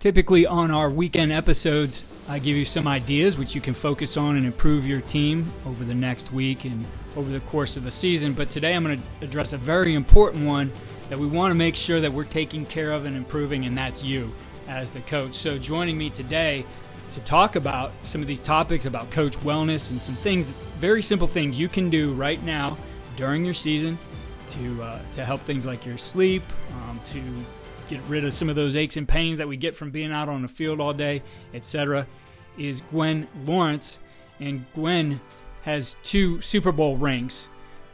Typically, on our weekend episodes, I give you some ideas which you can focus on and improve your team over the next week and over the course of the season. But today, I'm going to address a very important one that we want to make sure that we're taking care of and improving, and that's you as the coach. So, joining me today to talk about some of these topics about coach wellness and some things, very simple things you can do right now during your season to uh, to help things like your sleep, um, to get rid of some of those aches and pains that we get from being out on the field all day, etc., is Gwen Lawrence. And Gwen has two Super Bowl rings,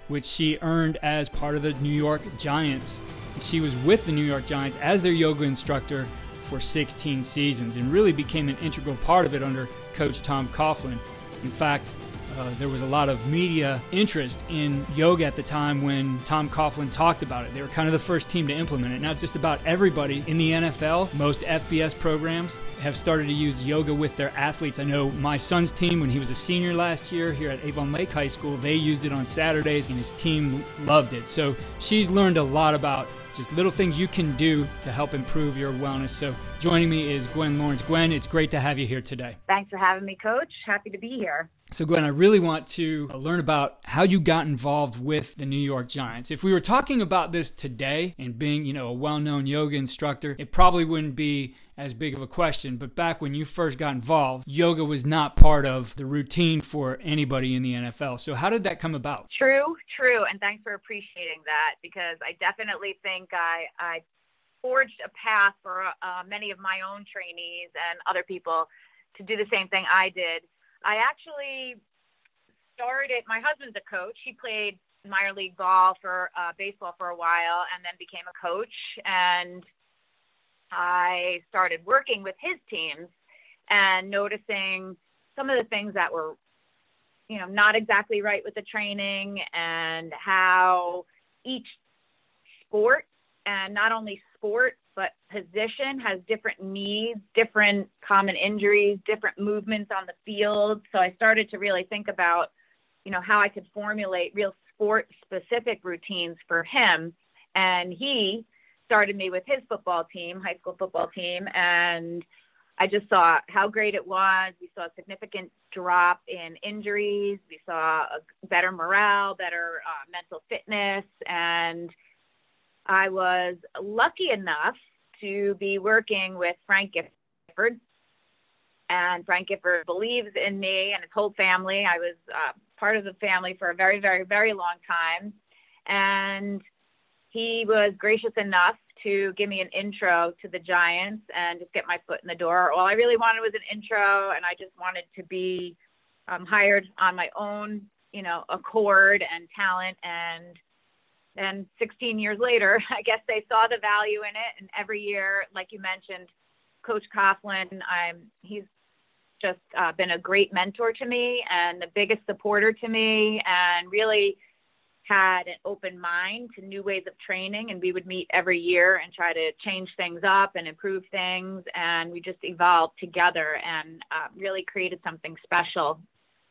which she earned as part of the New York Giants. She was with the New York Giants as their yoga instructor for 16 seasons and really became an integral part of it under coach Tom Coughlin. In fact, uh, there was a lot of media interest in yoga at the time when Tom Coughlin talked about it. They were kind of the first team to implement it. Now, just about everybody in the NFL, most FBS programs, have started to use yoga with their athletes. I know my son's team, when he was a senior last year here at Avon Lake High School, they used it on Saturdays and his team loved it. So she's learned a lot about just little things you can do to help improve your wellness. So, joining me is Gwen Lawrence. Gwen, it's great to have you here today. Thanks for having me, Coach. Happy to be here. So, Gwen, I really want to learn about how you got involved with the New York Giants. If we were talking about this today and being, you know, a well-known yoga instructor, it probably wouldn't be as big of a question. But back when you first got involved, yoga was not part of the routine for anybody in the NFL. So, how did that come about? True, true, and thanks for appreciating that because I definitely think I I forged a path for uh, many of my own trainees and other people to do the same thing I did I actually started. My husband's a coach. He played minor league ball for uh, baseball for a while, and then became a coach. And I started working with his teams and noticing some of the things that were, you know, not exactly right with the training and how each sport and not only sport but position has different needs, different common injuries, different movements on the field. So I started to really think about, you know, how I could formulate real sport specific routines for him. And he started me with his football team, high school football team, and I just saw how great it was. We saw a significant drop in injuries. We saw a better morale, better uh, mental fitness, and I was lucky enough to be working with Frank Gifford. And Frank Gifford believes in me and his whole family. I was uh, part of the family for a very, very, very long time. And he was gracious enough to give me an intro to the Giants and just get my foot in the door. All I really wanted was an intro, and I just wanted to be um, hired on my own, you know, accord and talent and and 16 years later, I guess they saw the value in it. And every year, like you mentioned, Coach Coughlin, I'm he's just uh, been a great mentor to me and the biggest supporter to me, and really had an open mind to new ways of training. And we would meet every year and try to change things up and improve things. And we just evolved together and uh, really created something special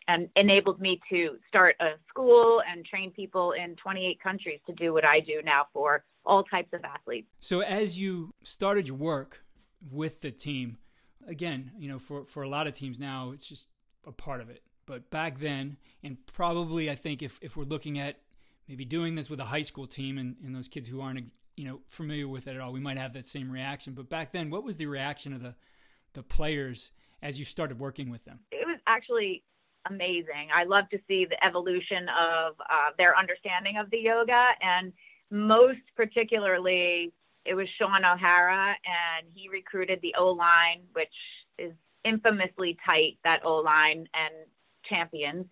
and enabled me to start a school and train people in 28 countries to do what I do now for all types of athletes. So, as you started your work with the team. Again, you know, for, for a lot of teams now, it's just a part of it. But back then, and probably I think if, if we're looking at maybe doing this with a high school team and, and those kids who aren't you know familiar with it at all, we might have that same reaction. But back then, what was the reaction of the the players as you started working with them? It was actually amazing. I love to see the evolution of uh, their understanding of the yoga, and most particularly, it was Shaun O'Hara, and he recruited the O line, which is infamously tight, that O line and champions.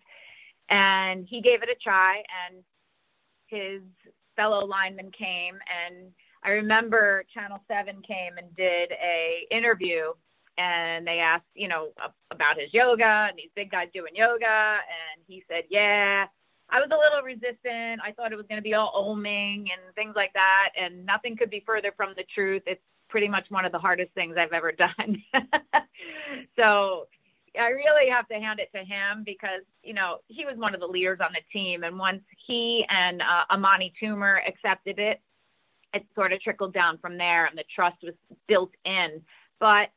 And he gave it a try, and his fellow lineman came, and I remember Channel Seven came and did a interview and they asked, you know, about his yoga and these big guys doing yoga. And he said, yeah, I was a little resistant. I thought it was going to be all oming and things like that. And nothing could be further from the truth. It's pretty much one of the hardest things I've ever done. so I really have to hand it to him because, you know, he was one of the leaders on the team. And once he and uh, Amani Toomer accepted it, it sort of trickled down from there and the trust was built in. But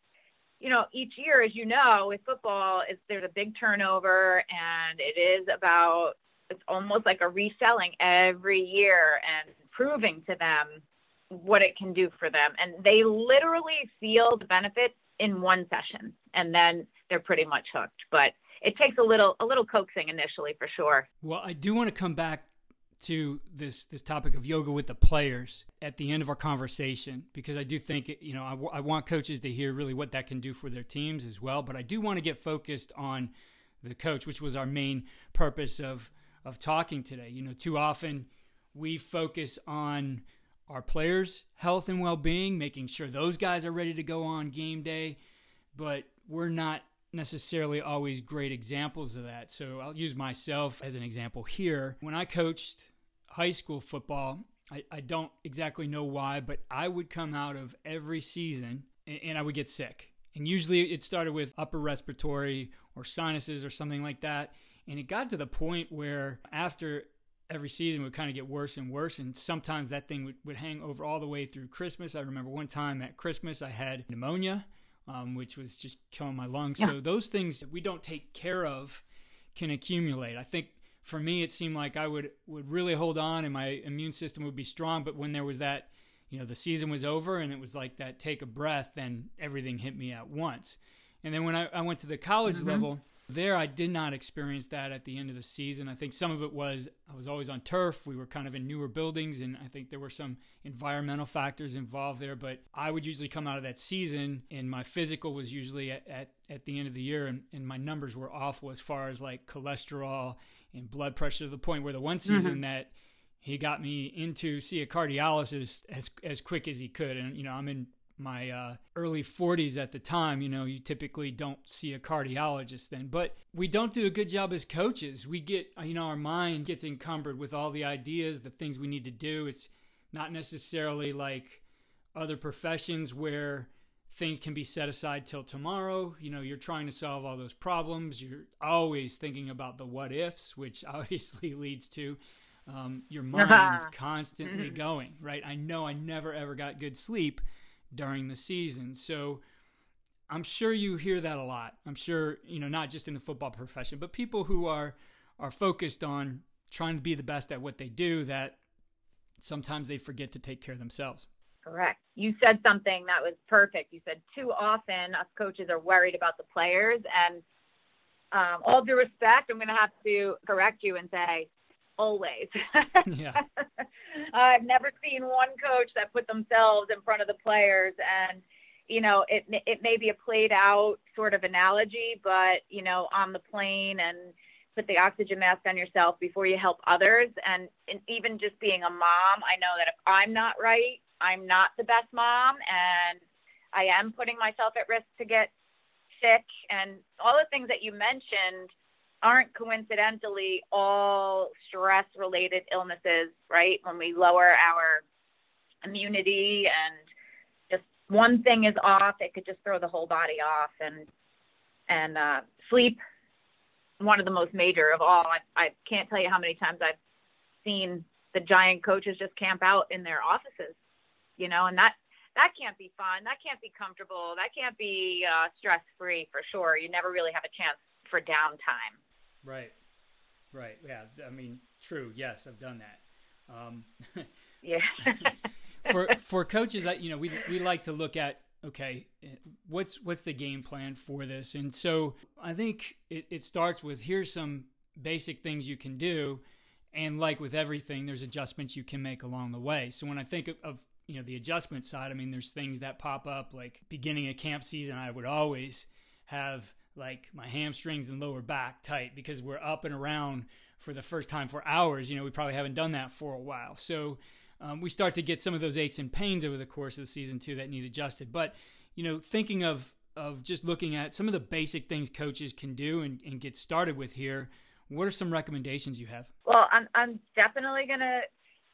you know, each year, as you know, with football, is there's a big turnover, and it is about it's almost like a reselling every year and proving to them what it can do for them, and they literally feel the benefits in one session, and then they're pretty much hooked. But it takes a little a little coaxing initially, for sure. Well, I do want to come back to this this topic of yoga with the players at the end of our conversation because I do think you know I, w- I want coaches to hear really what that can do for their teams as well. But I do want to get focused on the coach, which was our main purpose of of talking today. You know, too often we focus on our players' health and well being, making sure those guys are ready to go on game day, but we're not necessarily always great examples of that. So I'll use myself as an example here. When I coached high school football, I, I don't exactly know why, but I would come out of every season and, and I would get sick. And usually it started with upper respiratory or sinuses or something like that. And it got to the point where after every season would kind of get worse and worse. And sometimes that thing would, would hang over all the way through Christmas. I remember one time at Christmas, I had pneumonia um, which was just killing my lungs. Yeah. So those things that we don't take care of can accumulate. I think for me, it seemed like I would would really hold on, and my immune system would be strong. But when there was that, you know, the season was over, and it was like that take a breath, then everything hit me at once. And then when I, I went to the college mm-hmm. level, there, I did not experience that at the end of the season. I think some of it was I was always on turf. We were kind of in newer buildings, and I think there were some environmental factors involved there. But I would usually come out of that season, and my physical was usually at, at, at the end of the year, and, and my numbers were awful as far as like cholesterol and blood pressure to the point where the one season mm-hmm. that he got me into see a cardiologist as as quick as he could and you know I'm in my uh, early 40s at the time, you know, you typically don't see a cardiologist then. But we don't do a good job as coaches. We get, you know, our mind gets encumbered with all the ideas, the things we need to do. It's not necessarily like other professions where things can be set aside till tomorrow. You know, you're trying to solve all those problems. You're always thinking about the what ifs, which obviously leads to um, your mind constantly going, right? I know I never ever got good sleep during the season. So I'm sure you hear that a lot. I'm sure, you know, not just in the football profession, but people who are are focused on trying to be the best at what they do that sometimes they forget to take care of themselves. Correct. You said something that was perfect. You said too often us coaches are worried about the players and um, all due respect, I'm going to have to correct you and say always. yeah. Uh, I've never seen one coach that put themselves in front of the players and you know it it may be a played out sort of analogy but you know on the plane and put the oxygen mask on yourself before you help others. And, and even just being a mom I know that if I'm not right I'm not the best mom and I am putting myself at risk to get sick. And all the things that you mentioned aren't coincidentally all stress related illnesses, right? When we lower our immunity and just one thing is off, it could just throw the whole body off. And and uh, sleep, one of the most major of all. I, I can't tell you how many times I've seen the giant coaches just camp out in their offices, you know, and that that can't be fun. That can't be comfortable. That can't be uh, stress free for sure. You never really have a chance for downtime. Right. Right. Yeah. I mean, true. Yes, I've done that. Um, yeah. for for coaches, I, you know, we we like to look at okay, what's what's the game plan for this, and so I think it, it starts with here's some basic things you can do, and like with everything, there's adjustments you can make along the way. So when I think of, of you know the adjustment side, I mean, there's things that pop up like beginning of camp season. I would always have like my hamstrings and lower back tight because we're up and around for the first time for hours. You know, we probably haven't done that for a while. So um, we start to get some of those aches and pains over the course of the season too that need adjusted. But you know, thinking of of just looking at some of the basic things coaches can do and, and get started with here. What are some recommendations you have? Well, I'm I'm definitely gonna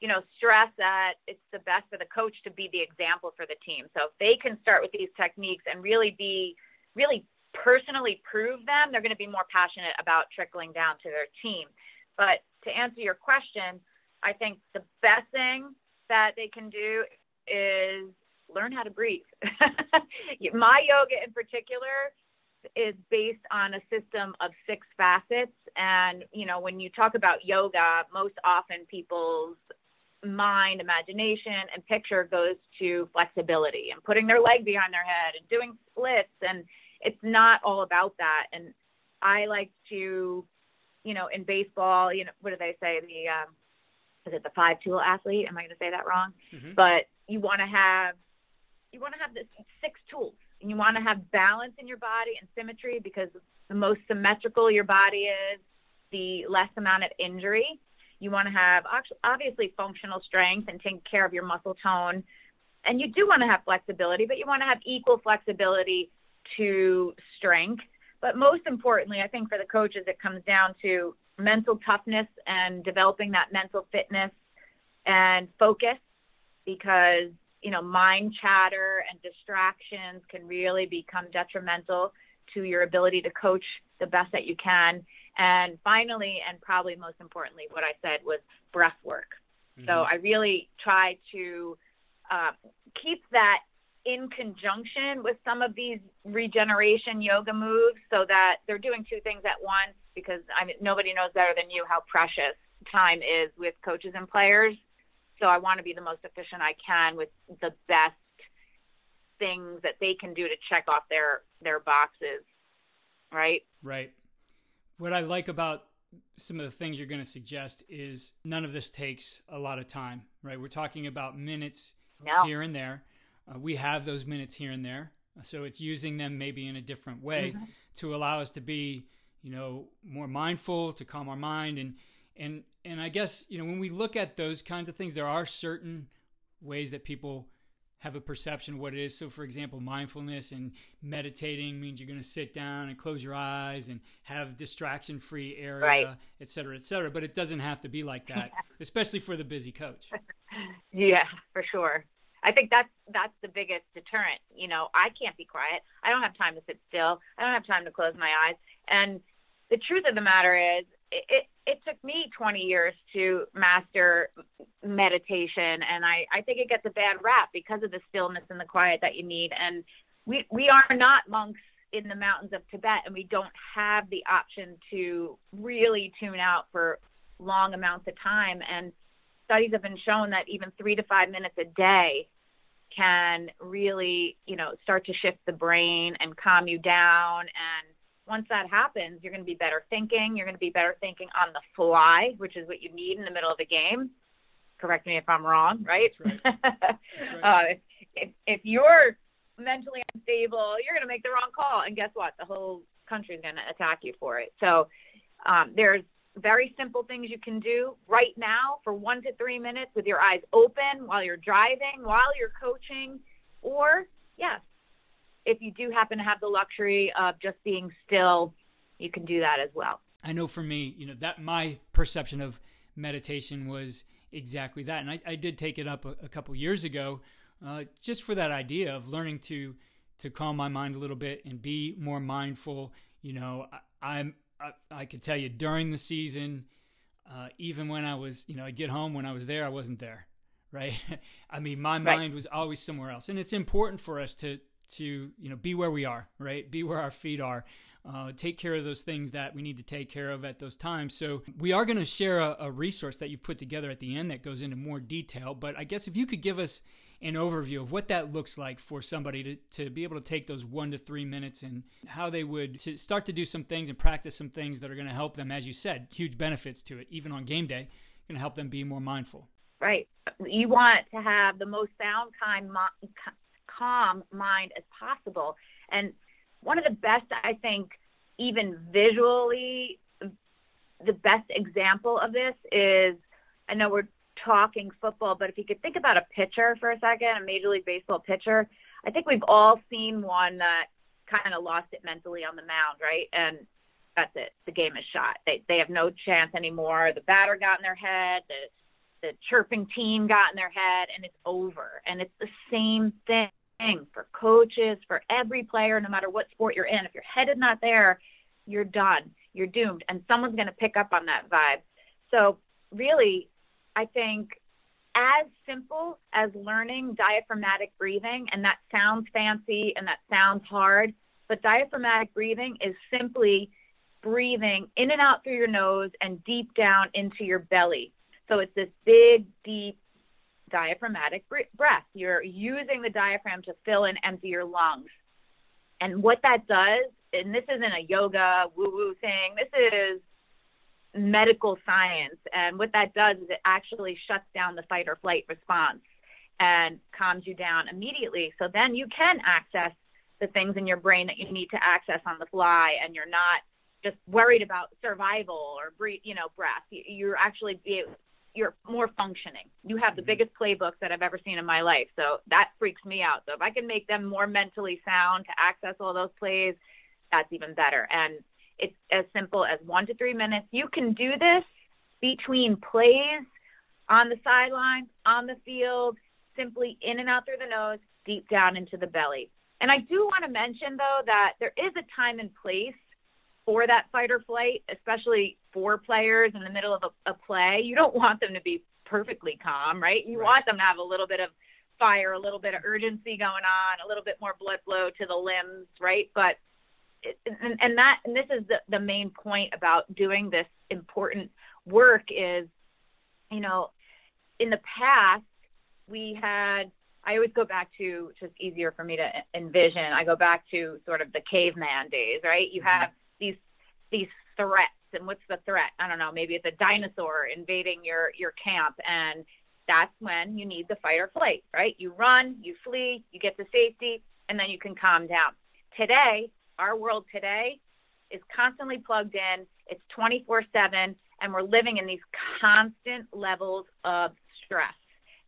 you know, stress that it's the best for the coach to be the example for the team. So if they can start with these techniques and really be, really personally prove them, they're going to be more passionate about trickling down to their team. But to answer your question, I think the best thing that they can do is learn how to breathe. My yoga in particular is based on a system of six facets. And, you know, when you talk about yoga, most often people's mind, imagination, and picture goes to flexibility and putting their leg behind their head and doing splits. And it's not all about that. And I like to, you know, in baseball, you know, what do they say? The, um, is it the five tool athlete? Am I going to say that wrong? Mm-hmm. But you want to have you want to have the six tools, and you want to have balance in your body and symmetry because the most symmetrical your body is, the less amount of injury. You want to have obviously functional strength and take care of your muscle tone, and you do want to have flexibility, but you want to have equal flexibility to strength. But most importantly, I think for the coaches, it comes down to mental toughness and developing that mental fitness and focus because you know mind chatter and distractions can really become detrimental to your ability to coach the best that you can and finally and probably most importantly what i said was breath work mm-hmm. so i really try to uh, keep that in conjunction with some of these regeneration yoga moves so that they're doing two things at once because I mean nobody knows better than you how precious time is with coaches and players. So I want to be the most efficient I can with the best things that they can do to check off their their boxes. Right? Right. What I like about some of the things you're going to suggest is none of this takes a lot of time, right? We're talking about minutes no. here and there uh, we have those minutes here and there. So it's using them maybe in a different way mm-hmm. to allow us to be, you know, more mindful, to calm our mind. And, and, and I guess, you know, when we look at those kinds of things, there are certain ways that people have a perception of what it is. So, for example, mindfulness and meditating means you're going to sit down and close your eyes and have distraction free area, right. et cetera, et cetera. But it doesn't have to be like that, especially for the busy coach. yeah, for sure. I think that's that's the biggest deterrent. You know, I can't be quiet. I don't have time to sit still. I don't have time to close my eyes. And the truth of the matter is, it, it, it took me 20 years to master meditation, and I I think it gets a bad rap because of the stillness and the quiet that you need. And we we are not monks in the mountains of Tibet, and we don't have the option to really tune out for long amounts of time. And studies have been shown that even three to five minutes a day can really, you know, start to shift the brain and calm you down. And once that happens, you're going to be better thinking. You're going to be better thinking on the fly, which is what you need in the middle of a game. Correct me if I'm wrong, right? That's right. That's right. uh, if, if you're mentally unstable, you're going to make the wrong call. And guess what? The whole country is going to attack you for it. So um, there's very simple things you can do right now for one to three minutes with your eyes open while you're driving, while you're coaching, or yes, if you do happen to have the luxury of just being still, you can do that as well. I know for me, you know, that my perception of meditation was exactly that. And I, I did take it up a, a couple years ago uh, just for that idea of learning to to calm my mind a little bit and be more mindful. You know, I, I'm I, I could tell you during the season, uh, even when I was, you know, I'd get home when I was there, I wasn't there, right? I mean, my right. mind was always somewhere else, and it's important for us to to you know be where we are, right? Be where our feet are. Uh, take care of those things that we need to take care of at those times. So, we are going to share a, a resource that you put together at the end that goes into more detail. But I guess if you could give us an overview of what that looks like for somebody to, to be able to take those one to three minutes and how they would to start to do some things and practice some things that are going to help them, as you said, huge benefits to it, even on game day, going to help them be more mindful. Right. You want to have the most sound, time, calm mind as possible. And one of the best, I think, even visually, the best example of this is I know we're talking football, but if you could think about a pitcher for a second, a Major League Baseball pitcher, I think we've all seen one that kind of lost it mentally on the mound, right? And that's it. The game is shot. They they have no chance anymore. The batter got in their head. The the chirping team got in their head, and it's over. And it's the same thing for coaches, for every player, no matter what sport you're in. If your head is not there, you're done. You're doomed, and someone's going to pick up on that vibe. So really, I think as simple as learning diaphragmatic breathing, and that sounds fancy and that sounds hard, but diaphragmatic breathing is simply breathing in and out through your nose and deep down into your belly. So it's this big, deep diaphragmatic breath. You're using the diaphragm to fill and empty your lungs. And what that does, and this isn't a yoga woo woo thing, this is medical science. And what that does is it actually shuts down the fight or flight response and calms you down immediately. So then you can access the things in your brain that you need to access on the fly and you're not just worried about survival or breathe, you know, breath. You're actually you're more functioning. You have the mm-hmm. biggest playbooks that I've ever seen in my life. So that freaks me out. So if I can make them more mentally sound to access all those plays, that's even better. And it's as simple as one to three minutes. You can do this between plays on the sideline, on the field, simply in and out through the nose, deep down into the belly. And I do want to mention, though, that there is a time and place for that fight or flight, especially for players in the middle of a, a play. You don't want them to be perfectly calm, right? You right. want them to have a little bit of fire, a little bit of urgency going on, a little bit more blood flow to the limbs, right? But and, and that and this is the, the main point about doing this important work is you know in the past we had i always go back to just easier for me to envision. I go back to sort of the caveman days right? You have mm-hmm. these these threats and what's the threat? I don't know maybe it's a dinosaur invading your your camp and that's when you need the fight or flight right? You run you flee you get to safety and then you can calm down. Today our world today is constantly plugged in, it's 24 7, and we're living in these constant levels of stress.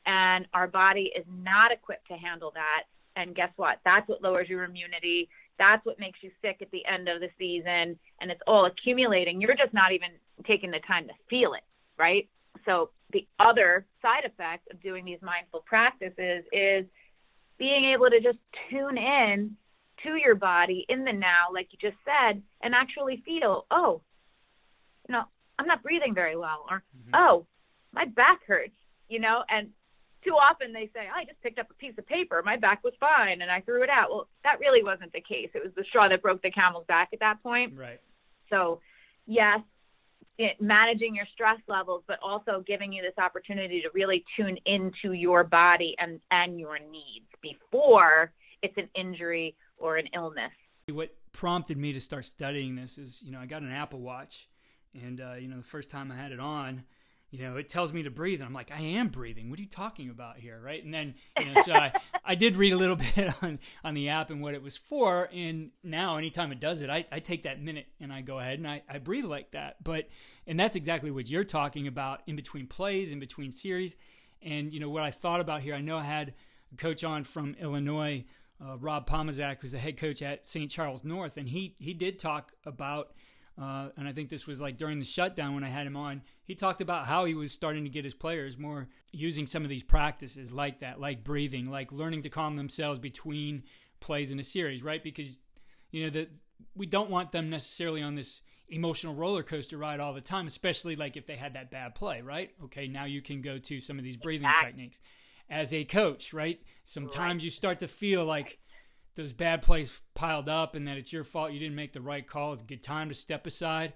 And our body is not equipped to handle that. And guess what? That's what lowers your immunity. That's what makes you sick at the end of the season. And it's all accumulating. You're just not even taking the time to feel it, right? So, the other side effect of doing these mindful practices is being able to just tune in to your body in the now, like you just said, and actually feel, oh, you know, I'm not breathing very well, or mm-hmm. oh, my back hurts, you know, and too often they say, oh, I just picked up a piece of paper, my back was fine, and I threw it out. Well, that really wasn't the case. It was the straw that broke the camel's back at that point. Right. So, yes, it, managing your stress levels, but also giving you this opportunity to really tune into your body and and your needs before it's an injury or an illness. What prompted me to start studying this is, you know, I got an Apple Watch, and uh, you know, the first time I had it on, you know, it tells me to breathe, and I'm like, I am breathing. What are you talking about here, right? And then, you know, so I, I did read a little bit on on the app and what it was for, and now anytime it does it, I, I take that minute and I go ahead and I, I breathe like that. But and that's exactly what you're talking about in between plays, in between series, and you know what I thought about here. I know I had a coach on from Illinois uh, Rob Pomazak, who's the head coach at St. Charles North, and he he did talk about, uh, and I think this was like during the shutdown when I had him on. He talked about how he was starting to get his players more using some of these practices like that, like breathing, like learning to calm themselves between plays in a series, right? Because you know that we don't want them necessarily on this emotional roller coaster ride all the time, especially like if they had that bad play, right? Okay, now you can go to some of these breathing exactly. techniques. As a coach, right? Sometimes right. you start to feel like those bad plays piled up and that it's your fault you didn't make the right call. It's a good time to step aside,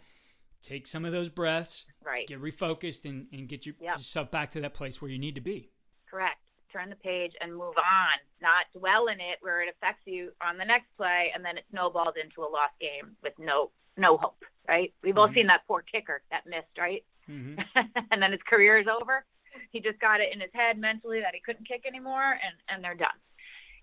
take some of those breaths, right. get refocused, and, and get your, yep. yourself back to that place where you need to be. Correct. Turn the page and move on, not dwell in it where it affects you on the next play, and then it snowballs into a lost game with no no hope. Right? We've mm-hmm. all seen that poor kicker that missed, right? Mm-hmm. and then his career is over. He just got it in his head mentally that he couldn't kick anymore, and and they're done.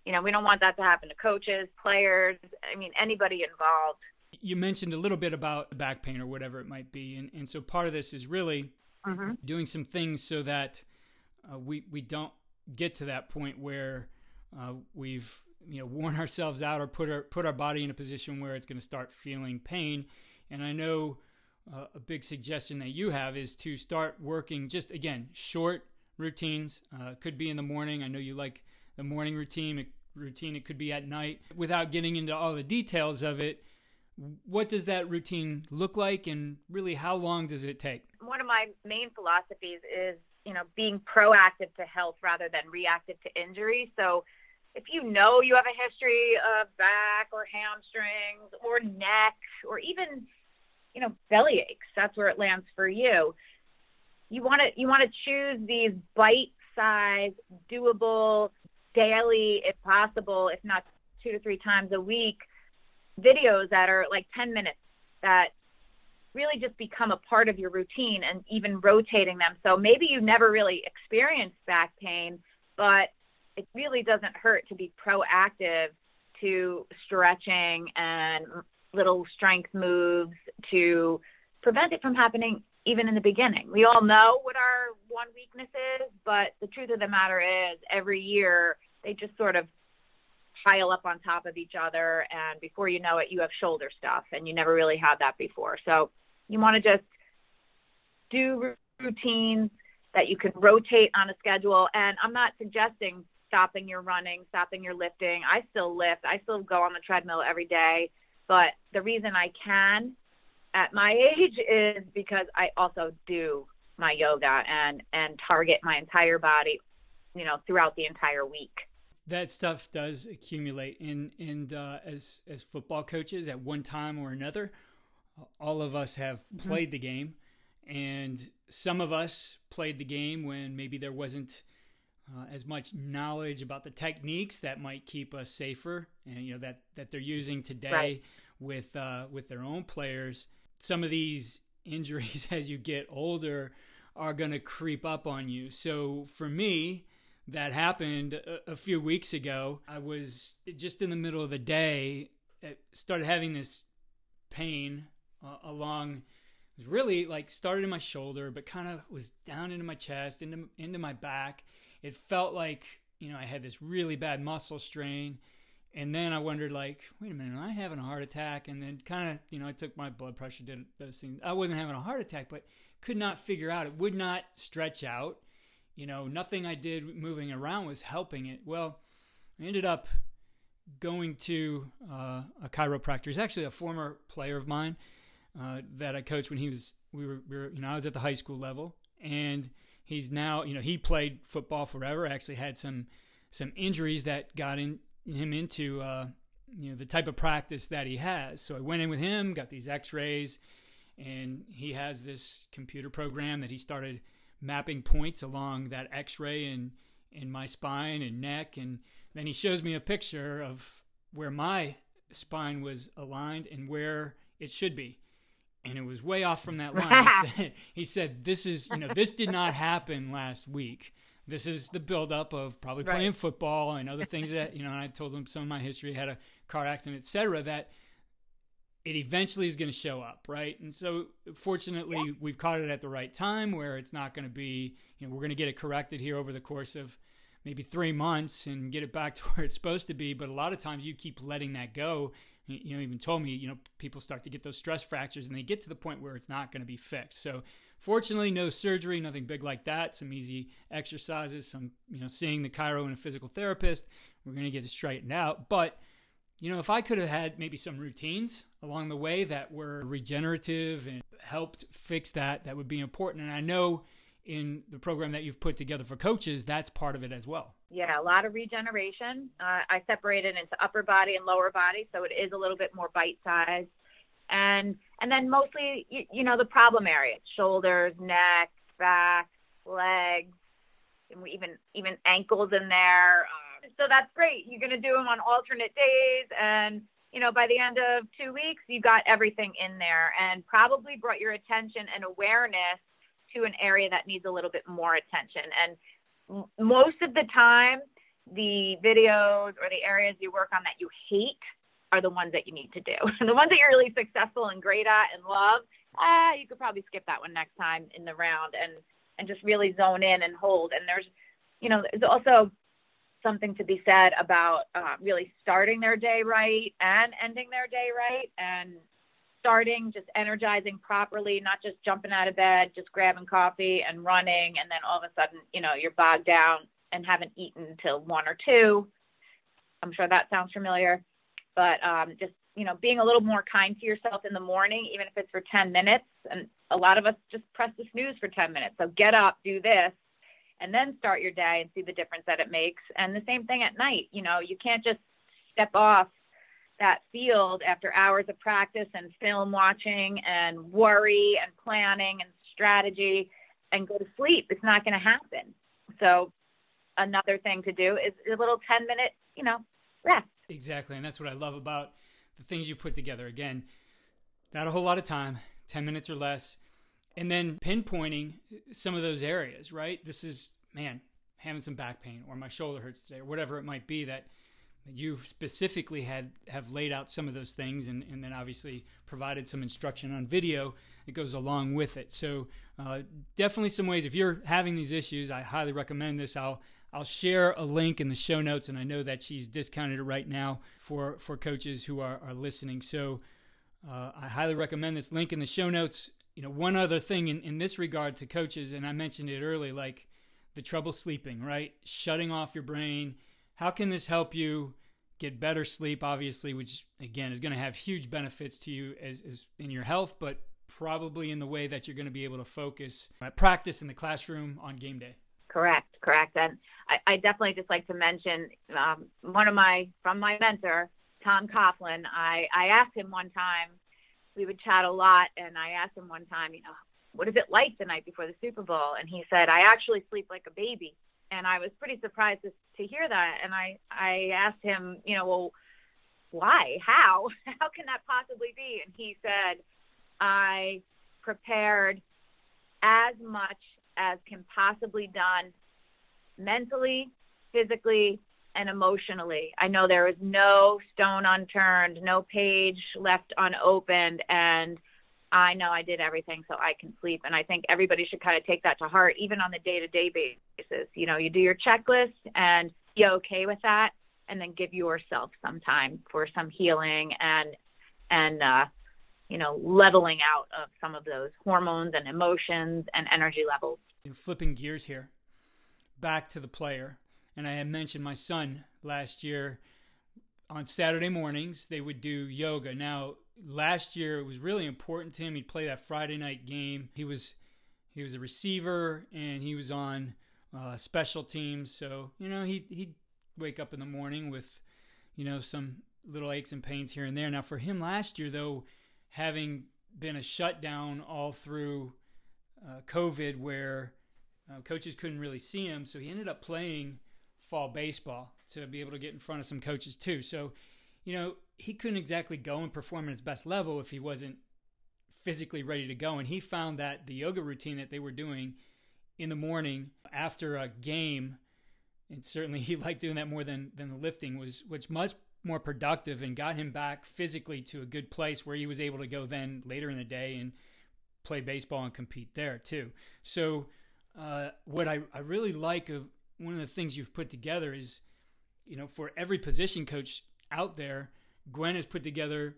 You know, we don't want that to happen to coaches, players. I mean, anybody involved. You mentioned a little bit about back pain or whatever it might be, and and so part of this is really mm-hmm. doing some things so that uh, we we don't get to that point where uh, we've you know worn ourselves out or put our put our body in a position where it's going to start feeling pain. And I know uh, a big suggestion that you have is to start working just again short routines. Uh, could be in the morning. I know you like the morning routine. It, routine. It could be at night. Without getting into all the details of it, what does that routine look like, and really how long does it take? One of my main philosophies is you know being proactive to health rather than reactive to injury. So if you know you have a history of back or hamstrings or neck or even you know belly aches. That's where it lands for you. You want to you want to choose these bite size doable daily if possible if not two to three times a week videos that are like 10 minutes that really just become a part of your routine and even rotating them. So maybe you never really experienced back pain but it really doesn't hurt to be proactive to stretching and little strength moves to prevent it from happening even in the beginning. We all know what our one weakness is, but the truth of the matter is every year they just sort of pile up on top of each other and before you know it you have shoulder stuff and you never really had that before. So you want to just do routines that you can rotate on a schedule and I'm not suggesting stopping your running, stopping your lifting. I still lift. I still go on the treadmill every day. But the reason I can at my age is because I also do my yoga and and target my entire body, you know, throughout the entire week. That stuff does accumulate, and and uh, as as football coaches, at one time or another, all of us have mm-hmm. played mm-hmm. the game, and some of us played the game when maybe there wasn't uh, as much knowledge about the techniques that might keep us safer, and you know that that they're using today right. with uh, with their own players. Some of these injuries, as you get older, are going to creep up on you. So for me, that happened a, a, few weeks ago. I was just in the middle of the day, uh, started having this pain uh, along. Was really like started in my shoulder, but kind of was down into my chest, into into my back it felt like you know I had this really bad muscle strain, and then I wondered like, wait a minute, am I having a heart attack? And then kind of you know I took my blood pressure, did those things. I wasn't having a heart attack, but could not figure out. It would not stretch out. You know, nothing I did moving around was helping it. Well, I ended up going to uh, a chiropractor. He's actually a former player of mine uh, that I coached when he was we were, we were you know I was at the high school level and He's now, you know, he played football forever. Actually, had some some injuries that got in, him into, uh, you know, the type of practice that he has. So I went in with him, got these X-rays, and he has this computer program that he started mapping points along that X-ray and in my spine and neck, and then he shows me a picture of where my spine was aligned and where it should be and it was way off from that line. he, said, he said, "This is you know this did not happen last week. This is the buildup of probably right. playing football and other things that you know." And I told him some of my history, had a car accident, etc. That it eventually is going to show up, right? And so, fortunately, yeah. we've caught it at the right time where it's not going to be, you know, we're going to get it corrected here over the course of maybe three months and get it back to where it's supposed to be. But a lot of times you keep letting that go you know even told me you know people start to get those stress fractures and they get to the point where it's not going to be fixed. So fortunately no surgery nothing big like that. Some easy exercises some you know seeing the chiro and a physical therapist. We're going to get it straightened out. But you know, if I could have had maybe some routines along the way that were regenerative and helped fix that, that would be important. And I know in the program that you've put together for coaches, that's part of it as well. Yeah, a lot of regeneration. Uh, I separate it into upper body and lower body, so it is a little bit more bite sized. And and then mostly, you, you know, the problem areas: shoulders, neck, back, legs, and we even even ankles in there. Uh, so that's great. You're going to do them on alternate days, and you know, by the end of two weeks, you got everything in there, and probably brought your attention and awareness to an area that needs a little bit more attention. And most of the time, the videos or the areas you work on that you hate are the ones that you need to do. the ones that you're really successful and great at and love, ah, you could probably skip that one next time in the round and and just really zone in and hold. And there's, you know, there's also something to be said about uh, really starting their day right and ending their day right and starting just energizing properly, not just jumping out of bed, just grabbing coffee and running, and then all of a sudden, you know, you're bogged down and haven't eaten until one or two. I'm sure that sounds familiar, but um, just you know, being a little more kind to yourself in the morning, even if it's for 10 minutes. And a lot of us just press the snooze for 10 minutes. So get up, do this, and then start your day and see the difference that it makes. And the same thing at night. You know, you can't just step off that field after hours of practice and film watching and worry and planning and strategy and go to sleep. It's not going to happen. So another thing to do is a little 10 minute, you know, rest. Exactly. And that's what I love about the things you put together. Again, not a whole lot of time, 10 minutes or less. And then pinpointing some of those areas, right? This is, man, having some back pain or my shoulder hurts today or whatever it might be that you specifically had have laid out some of those things and, and then obviously provided some instruction on video that goes along with it. So uh, definitely some ways if you're having these issues i highly recommend this. I'll i'll share a link in the show notes and i know that she's discounted it right now for for coaches who are, are listening. So uh, i highly recommend this link in the show notes. You know one other thing in, in this regard to coaches and i mentioned it early like the trouble sleeping right? Shutting off your brain how can this help you get better sleep, obviously, which again is going to have huge benefits to you as, as in your health, but probably in the way that you're going to be able to focus at practice in the classroom on game day. Correct, correct. And I, I definitely just like to mention um, one of my, from my mentor, Tom Coughlin, I, I asked him one time, we would chat a lot, and I asked him one time, you know, what is it like the night before the Super Bowl? And he said, I actually sleep like a baby and I was pretty surprised to, to hear that. And I I asked him, you know, well, why? How? How can that possibly be? And he said, I prepared as much as can possibly done mentally, physically, and emotionally. I know there was no stone unturned, no page left unopened, and I know I did everything so I can sleep. And I think everybody should kind of take that to heart, even on the day to day basis. You know, you do your checklist and be okay with that, and then give yourself some time for some healing and, and, uh, you know, leveling out of some of those hormones and emotions and energy levels. Flipping gears here, back to the player. And I had mentioned my son last year on Saturday mornings, they would do yoga. Now, last year it was really important to him. He'd play that Friday night game. He was he was a receiver and he was on uh, special teams. So you know he he'd wake up in the morning with you know some little aches and pains here and there. Now for him last year though, having been a shutdown all through uh, COVID, where uh, coaches couldn't really see him, so he ended up playing fall baseball to be able to get in front of some coaches too. So you know, he couldn't exactly go and perform at his best level if he wasn't physically ready to go. And he found that the yoga routine that they were doing in the morning after a game, and certainly he liked doing that more than than the lifting was was much more productive and got him back physically to a good place where he was able to go then later in the day and play baseball and compete there too. So uh, what I, I really like of one of the things you've put together is, you know, for every position coach out there, Gwen has put together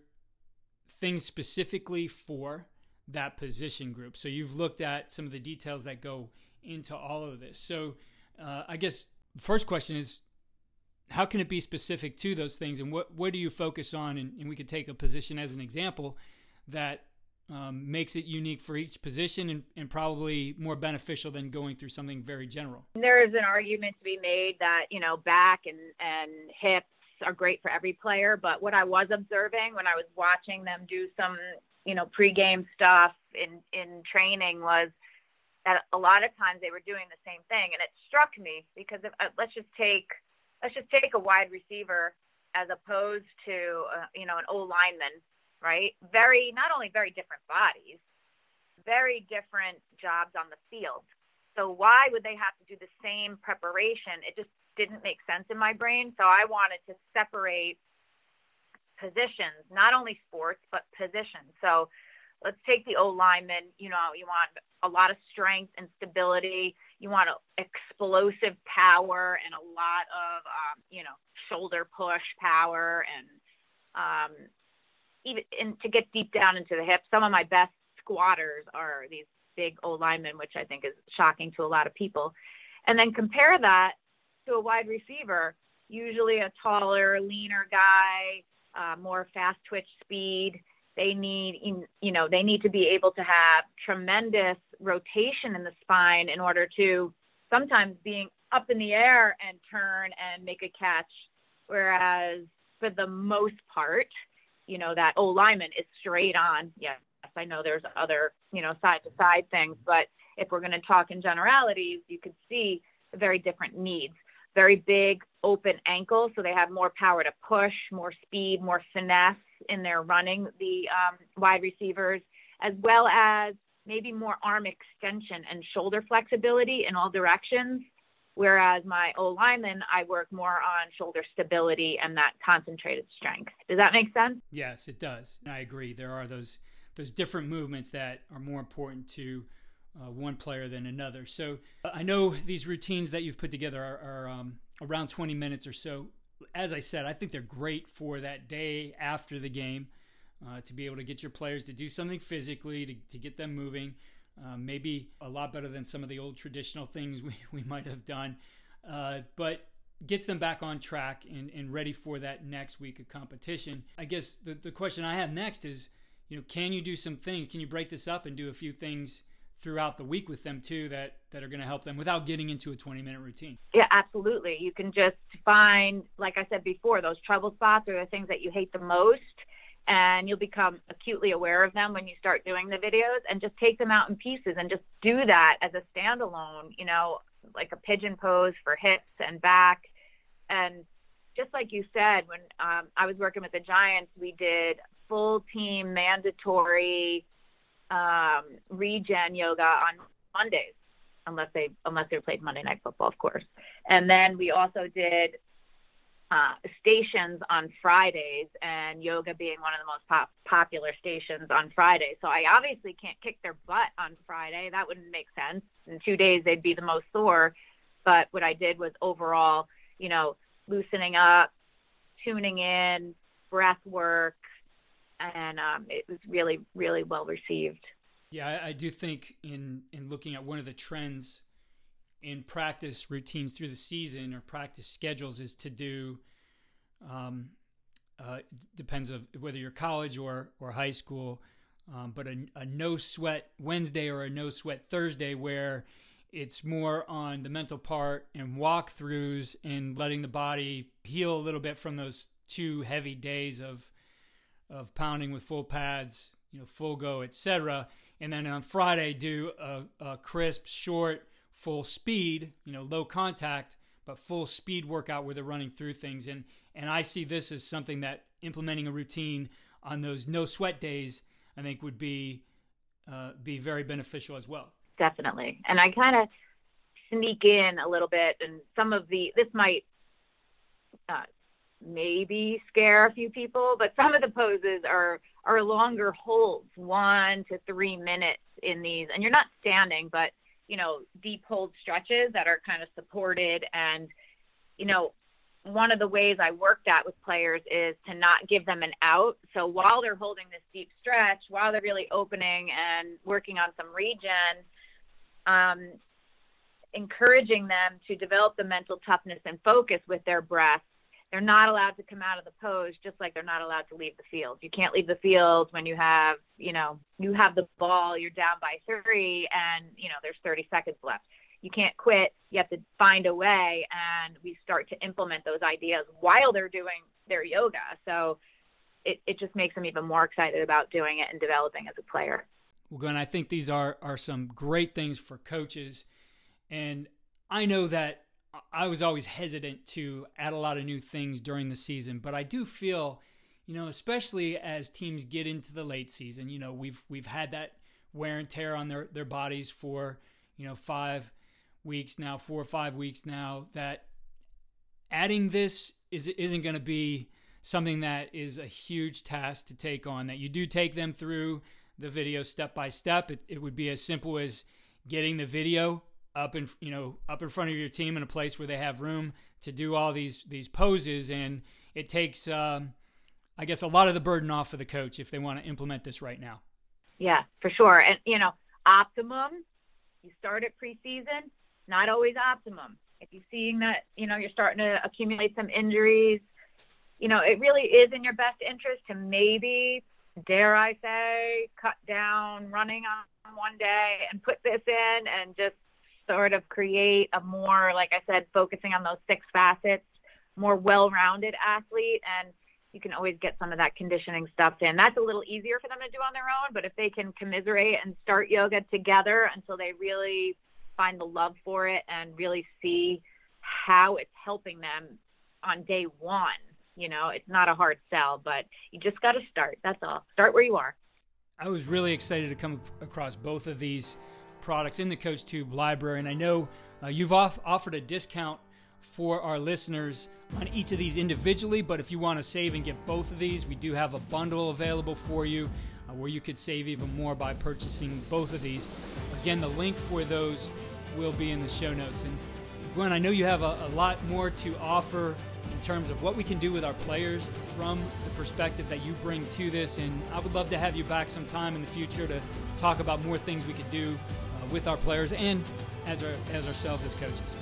things specifically for that position group. So you've looked at some of the details that go into all of this. So uh, I guess first question is how can it be specific to those things, and what what do you focus on? And, and we could take a position as an example that um, makes it unique for each position and, and, probably more beneficial than going through something very general. There is an argument to be made that you know back and and hips are great for every player, but what I was observing when I was watching them do some you know pregame stuff in in training was that a lot of times they were doing the same thing, and it struck me because if, uh, let's just take let's just take a wide receiver as opposed to uh, you know an O lineman right? Very, not only very different bodies, very different jobs on the field. So why would they have to do the same preparation? It just didn't make sense in my brain. So I wanted to separate positions, not only sports, but positions. So let's take the O lineman. You know, you want a lot of strength and stability. You want explosive power and a lot of, um, you know, shoulder push power and um, even and to get deep down into the hips, some of my best squatters are these big O linemen, which I think is shocking to a lot of people. And then compare that to a wide receiver, usually a taller, leaner guy, uh, more fast twitch speed. They need, you know, they need to be able to have tremendous rotation in the spine in order to sometimes being up in the air and turn and make a catch. Whereas for the most part, you know, that O lineman is straight on. Yes, I know there's other, you know, side to side things, but if we're going to talk in generalities, you could see very different needs. Very big open ankle, so they have more power to push, more speed, more finesse in their running, the um, wide receivers, as well as maybe more arm extension and shoulder flexibility in all directions Whereas my O lineman, I work more on shoulder stability and that concentrated strength. Does that make sense? Yes, it does. I agree. There are those those different movements that are more important to uh, one player than another. So uh, I know these routines that you've put together are, are um, around 20 minutes or so. As I said, I think they're great for that day after the game uh, to be able to get your players to do something physically to, to get them moving. Uh, maybe a lot better than some of the old traditional things we, we might have done, uh, but gets them back on track and, and ready for that next week of competition. I guess the, the question I have next is, you know, can you do some things? Can you break this up and do a few things throughout the week with them too that that are going to help them without getting into a 20 minute routine yeah absolutely you can just find like i said before those trouble spots or the things that you hate the most and you'll become acutely aware of them when you start doing the videos and just take them out in pieces and just do that as a standalone, you know, like a pigeon pose for hips and back. And just like you said, when um, I was working with the Giants, we did full team mandatory um, regen yoga on Mondays, unless they unless they played Monday Night Football, of course. And then we also did uh, stations on Fridays, and yoga being one of the most pop- popular stations on Friday. So I obviously can't kick their butt on Friday. That wouldn't make sense. In two days, they'd be the most sore. But what I did was overall, you know, loosening up, tuning in, breath work, and um, it was really, really well received. Yeah, I, I do think in in looking at one of the trends in practice routines through the season or practice schedules is to do um, uh, depends of whether you're college or or high school um, but a, a, no sweat Wednesday or a no sweat Thursday where it's more on the mental part and walkthroughs and letting the body heal a little bit from those two heavy days of of pounding with full pads, you know, full go, etc. And then on Friday do a, a crisp, short full speed, you know, low contact, but full speed workout where they're running through things. And and I see this as something that implementing a routine on those no sweat days, I think would be uh, be very beneficial as well. Definitely, and I kind of sneak in a little bit, and some of the this might uh, maybe scare a few people, but some of the poses are are longer holds, one to three minutes in these, and you're not standing, but you know, deep hold stretches that are kind of supported. And, you know, one of the ways I work that with players is to not give them an out. So while they're holding this deep stretch, while they're really opening and working on some regen, um, encouraging them to develop the mental toughness and focus with their breath they're not allowed to come out of the pose just like they're not allowed to leave the field. You can't leave the field when you have, you know, you have the ball, you're down by 3 and, you know, there's 30 seconds left. You can't quit. You have to find a way and we start to implement those ideas while they're doing their yoga. So it, it just makes them even more excited about doing it and developing as a player. Well, Gwen, I think these are, are some great things for coaches. And I know that I was always hesitant to add a lot of new things during the season, but I do feel, you know, especially as teams get into the late season, you know, we've we've had that wear and tear on their their bodies for, you know, 5 weeks now, 4 or 5 weeks now that adding this is isn't going to be something that is a huge task to take on that you do take them through the video step by step. It, it would be as simple as getting the video up in you know up in front of your team in a place where they have room to do all these these poses, and it takes um, I guess a lot of the burden off of the coach if they want to implement this right now. Yeah, for sure, and you know optimum. You start at preseason, not always optimum. If you're seeing that you know you're starting to accumulate some injuries, you know it really is in your best interest to maybe dare I say, cut down running on one day and put this in and just sort of create a more, like I said, focusing on those six facets, more well rounded athlete. And you can always get some of that conditioning stuff in. That's a little easier for them to do on their own, but if they can commiserate and start yoga together until they really find the love for it and really see how it's helping them on day one, you know, it's not a hard sell, but you just got to start. That's all. Start where you are. I was really excited to come across both of these products in the Coach Tube library. And I know uh, you've off- offered a discount for our listeners on each of these individually, but if you want to save and get both of these, we do have a bundle available for you uh, where you could save even more by purchasing both of these. Again, the link for those will be in the show notes. And Gwen, I know you have a, a lot more to offer in terms of what we can do with our players from the perspective that you bring to this. And I would love to have you back sometime in the future to talk about more things we could do with our players and as our, as ourselves as coaches.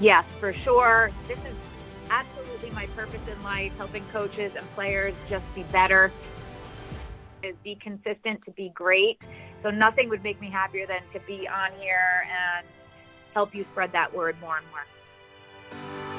Yes, for sure. This is absolutely my purpose in life, helping coaches and players just be better, is be consistent, to be great. So nothing would make me happier than to be on here and help you spread that word more and more.